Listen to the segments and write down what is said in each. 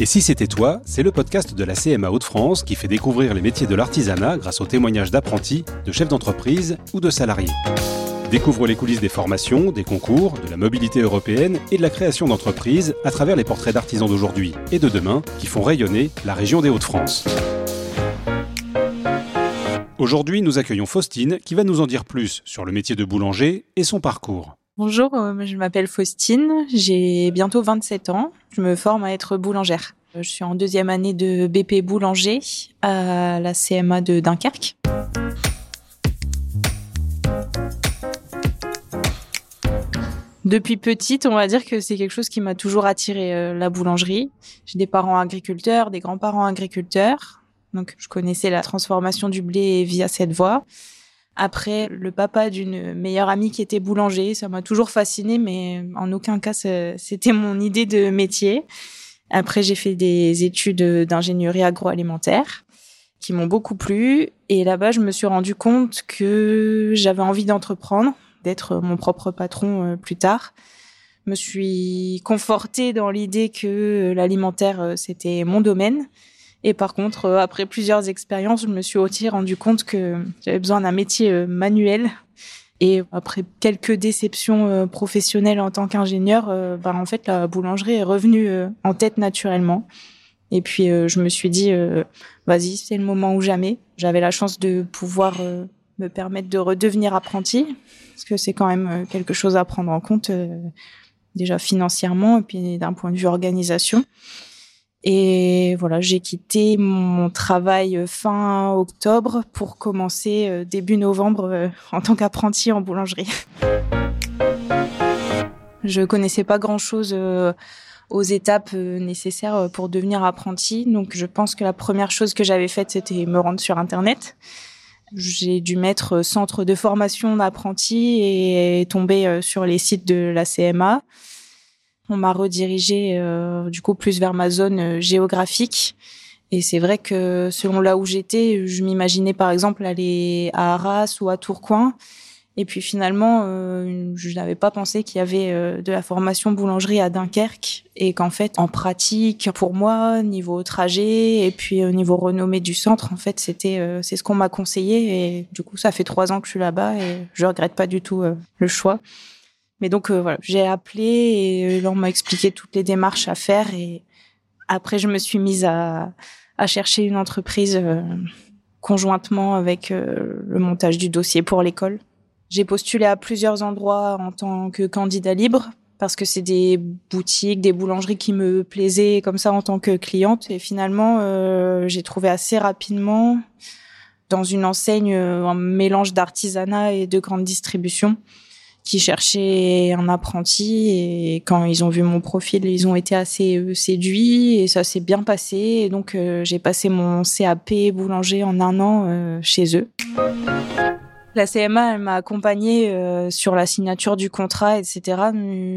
Et si c'était toi, c'est le podcast de la CMA Hauts-de-France qui fait découvrir les métiers de l'artisanat grâce aux témoignages d'apprentis, de chefs d'entreprise ou de salariés. Découvre les coulisses des formations, des concours, de la mobilité européenne et de la création d'entreprises à travers les portraits d'artisans d'aujourd'hui et de demain qui font rayonner la région des Hauts-de-France. Aujourd'hui, nous accueillons Faustine qui va nous en dire plus sur le métier de boulanger et son parcours. Bonjour, euh, je m'appelle Faustine, j'ai bientôt 27 ans, je me forme à être boulangère. Euh, je suis en deuxième année de BP boulanger à la CMA de Dunkerque. Depuis petite, on va dire que c'est quelque chose qui m'a toujours attiré euh, la boulangerie. J'ai des parents agriculteurs, des grands-parents agriculteurs, donc je connaissais la transformation du blé via cette voie. Après, le papa d'une meilleure amie qui était boulanger, ça m'a toujours fasciné, mais en aucun cas c'était mon idée de métier. Après, j'ai fait des études d'ingénierie agroalimentaire qui m'ont beaucoup plu. Et là-bas, je me suis rendu compte que j'avais envie d'entreprendre, d'être mon propre patron euh, plus tard. Je me suis confortée dans l'idée que l'alimentaire, euh, c'était mon domaine et par contre, euh, après plusieurs expériences, je me suis aussi rendu compte que j'avais besoin d'un métier euh, manuel. Et après quelques déceptions euh, professionnelles en tant qu'ingénieur, bah, en fait, la boulangerie est revenue en tête naturellement. Et puis, je me suis dit, vas-y, c'est le moment ou jamais. J'avais la chance de pouvoir me permettre de redevenir apprenti, parce que c'est quand même quelque chose à prendre en compte, déjà financièrement, et puis d'un point de vue organisation. Et voilà, j'ai quitté mon travail fin octobre pour commencer euh, début novembre euh, en tant qu'apprenti en boulangerie. Je connaissais pas grand chose euh, aux étapes nécessaires pour devenir apprenti. Donc je pense que la première chose que j'avais faite, c'était me rendre sur Internet. J'ai dû mettre centre de formation d'apprenti et tomber sur les sites de la CMA. On m'a redirigé euh, du coup plus vers ma zone euh, géographique. Et c'est vrai que selon là où j'étais, je m'imaginais par exemple aller à Arras ou à Tourcoing. Et puis finalement, euh, je n'avais pas pensé qu'il y avait de la formation boulangerie à Dunkerque et qu'en fait, en pratique, pour moi, niveau trajet et puis au niveau renommée du centre, en fait, c'était c'est ce qu'on m'a conseillé. Et du coup, ça fait trois ans que je suis là-bas et je regrette pas du tout le choix. Mais donc euh, voilà, j'ai appelé et euh, on m'a expliqué toutes les démarches à faire et après je me suis mise à, à chercher une entreprise euh, conjointement avec le montage du dossier pour l'école. J'ai postulé à plusieurs endroits en tant que candidat libre parce que c'est des boutiques, des boulangeries qui me plaisaient comme ça en tant que cliente et finalement j'ai trouvé assez rapidement dans une enseigne un mélange d'artisanat et de grande distribution qui cherchaient un apprenti et quand ils ont vu mon profil, ils ont été assez euh, séduits et ça s'est bien passé. Donc euh, j'ai passé mon CAP boulanger en un an euh, chez eux. La CMA, elle m'a accompagnée sur la signature du contrat, etc.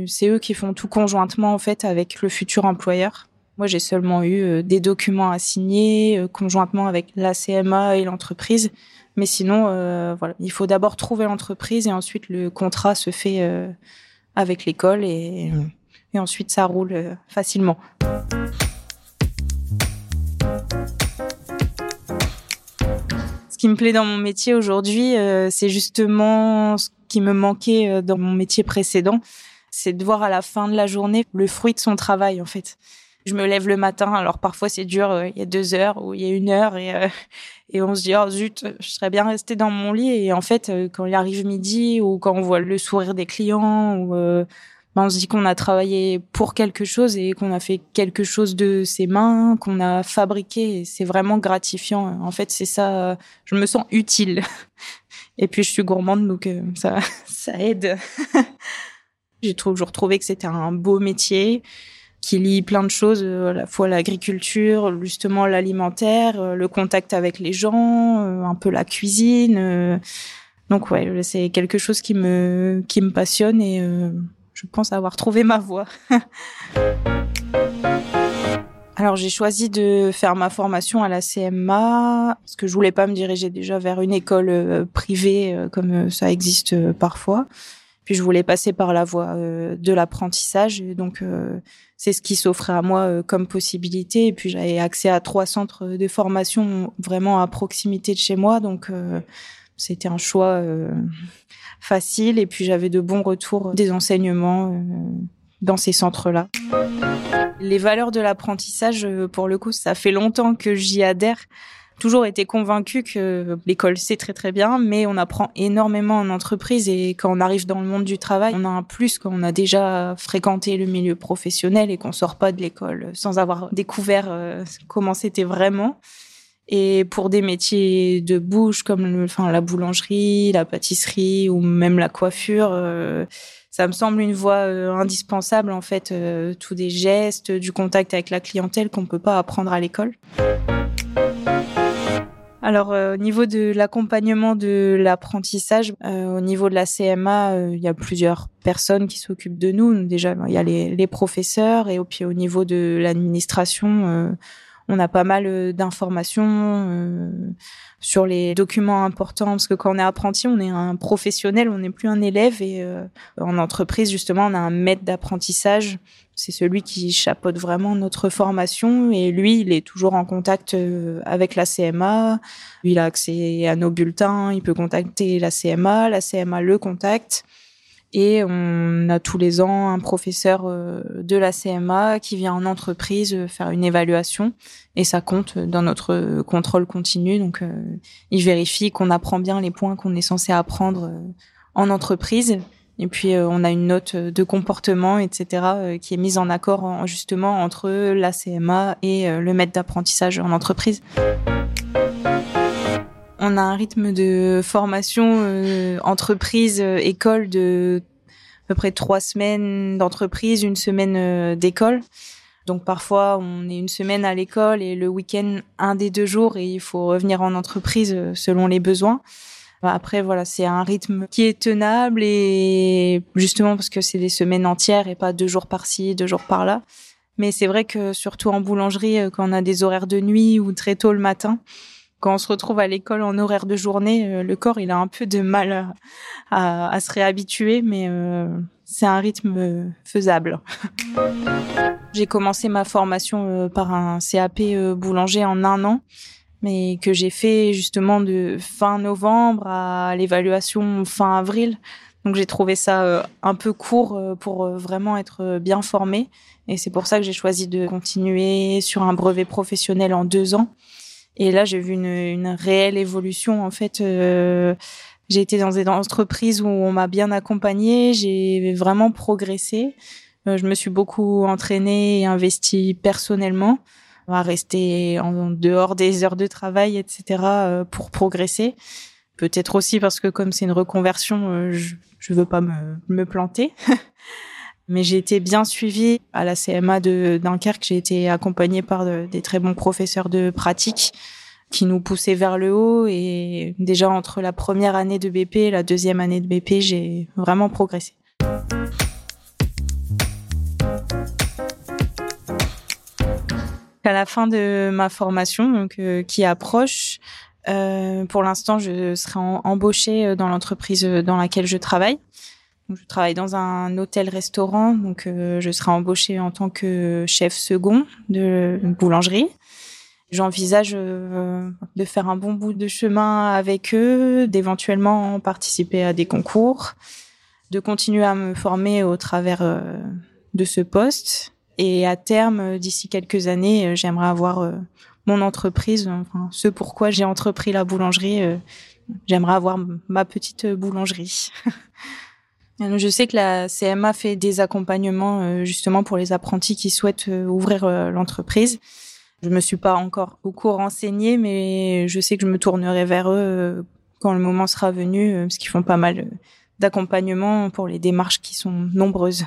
C'est eux qui font tout conjointement en fait avec le futur employeur. Moi, j'ai seulement eu des documents à signer conjointement avec la CMA et l'entreprise. Mais sinon, euh, voilà, il faut d'abord trouver l'entreprise et ensuite le contrat se fait euh, avec l'école et, et, ensuite ça roule euh, facilement. Ce qui me plaît dans mon métier aujourd'hui, c'est justement ce qui me manquait dans mon métier précédent, c'est de voir à la fin de la journée le fruit de son travail en fait je me lève le matin. Alors parfois c'est dur, euh, il y a deux heures ou il y a une heure et euh, et on se dit oh zut, je serais bien resté dans mon lit. Et en fait, euh, quand il arrive midi ou quand on voit le sourire des clients ou ben, on se dit qu'on a travaillé pour quelque chose et qu'on a fait quelque chose de ses mains, qu'on a fabriqué. C'est vraiment gratifiant. En fait, c'est ça. Je me sens utile. Et puis je suis gourmande, donc ça ça aide. J'ai toujours trouvé que c'était un beau métier qui lie plein de choses, euh, à la fois l'agriculture, justement l'alimentaire, euh, le contact avec les gens, euh, un peu la cuisine. Donc ouais, c'est quelque chose qui me qui me passionne et je pense avoir trouvé ma voie. Alors j'ai choisi de faire ma formation à la CMA parce que je voulais pas me diriger déjà vers une école privée comme ça existe parfois. Puis je voulais passer par la voie de l'apprentissage, donc c'est ce qui s'offrait à moi comme possibilité. Et puis j'avais accès à trois centres de formation vraiment à proximité de chez moi, donc c'était un choix facile. Et puis j'avais de bons retours des enseignements dans ces centres-là. Les valeurs de l'apprentissage, euh, pour le coup, ça fait longtemps que j'y adhère. Toujours été convaincue que l'école c'est très très bien, mais on apprend énormément en entreprise et quand on arrive dans le monde du travail, on a un plus quand on a déjà fréquenté le milieu professionnel et qu'on sort pas de l'école sans avoir découvert euh, comment c'était vraiment. Et pour des métiers de bouche comme la boulangerie, la pâtisserie ou même la coiffure, euh, ça me semble une voie euh, indispensable en fait, tous des gestes, du contact avec la clientèle qu'on peut pas apprendre à l'école. Alors euh, au niveau de l'accompagnement de l'apprentissage, au niveau de la CMA, il y a plusieurs personnes qui s'occupent de nous. Déjà, il y a les, les, professeurs et puis au niveau de l'administration on a pas mal euh, d'informations euh, sur les documents importants parce que quand on est apprenti, on est un professionnel, on n'est plus un élève et euh, en entreprise justement, on a un maître d'apprentissage. C'est celui qui chapeaute vraiment notre formation et lui, il est toujours en contact avec la CMA. Il a accès à nos bulletins, il peut contacter la CMA, la CMA le contacte. Et on a tous les ans un professeur euh, de la CMA qui vient en entreprise euh, faire une évaluation et ça compte dans notre contrôle continu. Donc, euh, il vérifie qu'on apprend bien les points qu'on est censé apprendre en entreprise. Et puis, on a une note de comportement, etc., qui est mise en accord justement entre la CMA et le maître d'apprentissage en entreprise. On a un rythme de formation euh, entreprise euh, école de à peu près trois semaines d'entreprise, une semaine euh, d'école. Donc parfois on est une semaine à l'école et le week-end un des deux jours et il faut revenir en entreprise selon les besoins. Après voilà c'est un rythme qui est tenable et justement parce que c'est des semaines entières et pas deux jours par-ci deux jours par-là. Mais c'est vrai que surtout en boulangerie quand on a des horaires de nuit ou très tôt le matin, quand on se retrouve à l'école en horaire de journée, euh, le corps il a un peu de mal à, se réhabituer, mais euh, c'est un rythme euh, faisable. j'ai commencé ma formation par un CAP boulanger en un an, mais que j'ai fait justement de fin novembre à l'évaluation fin avril. Donc j'ai trouvé ça un peu court pour vraiment être bien formée. Et c'est pour ça que j'ai choisi de continuer sur un brevet professionnel en deux ans et là, j'ai vu une, une, réelle évolution. En fait, euh, j'ai été dans des entreprises où on m'a bien accompagnée. J'ai vraiment progressé. Euh, je me suis beaucoup entraînée et investie personnellement à rester en dehors des heures de travail, etc., euh, pour progresser. Peut-être aussi parce que comme c'est une reconversion, euh, je, je veux pas me, me planter. Mais j'ai été bien suivie à la CMA de Dunkerque. J'ai été accompagnée par des très bons professeurs de pratique qui nous poussaient vers le haut. Et déjà entre la première année de BP et la deuxième année de BP, j'ai vraiment progressé. À la fin de ma formation, donc, euh, qui approche, euh, pour l'instant, je serai embauchée dans l'entreprise dans laquelle je travaille je travaille dans un hôtel-restaurant, donc euh, je serai embauchée en tant que chef second de boulangerie. J'envisage euh, de faire un bon bout de chemin avec eux, d'éventuellement participer à des concours, de continuer à me former au travers euh, de ce poste. Et à terme, d'ici quelques années, j'aimerais avoir mon entreprise, enfin, ce pourquoi j'ai entrepris la boulangerie. j'aimerais avoir ma petite boulangerie. Je sais que la CMA fait des accompagnements euh, justement pour les apprentis qui souhaitent euh, ouvrir euh, l'entreprise. Je me suis pas encore beaucoup renseignée, mais je sais que je me tournerai vers eux quand le moment sera venu, parce qu'ils font pas mal d'accompagnement pour les démarches qui sont nombreuses.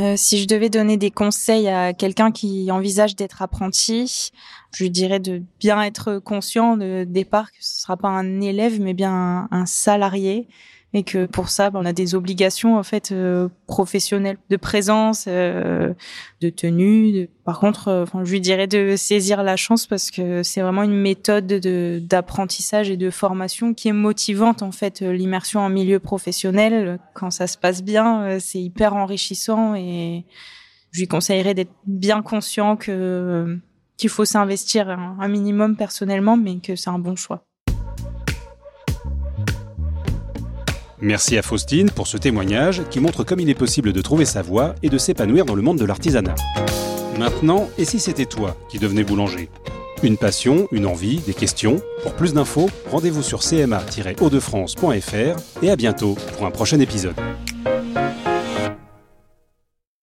Euh, si je devais donner des conseils à quelqu'un qui envisage d'être apprenti, je lui dirais de bien être conscient de départ que ce sera pas un élève mais bien un, salarié et que pour ça, ben, on a des obligations en fait euh, professionnelles de présence, euh, de tenue. Par contre, euh, enfin, je lui dirais de saisir la chance parce que c'est vraiment une méthode d'apprentissage et de formation qui est motivante en fait. L'immersion en milieu professionnel, quand ça se passe bien, c'est hyper enrichissant et je lui conseillerais d'être bien conscient que qu'il faut s'investir un minimum personnellement, mais que c'est un bon choix. Merci à Faustine pour ce témoignage qui montre comme il est possible de trouver sa voie et de s'épanouir dans le monde de l'artisanat. Maintenant, et si c'était toi qui devenais boulanger? Une passion, une envie, des questions? Pour plus d'infos, rendez-vous sur cma-haut-de-france.fr et à bientôt pour un prochain épisode.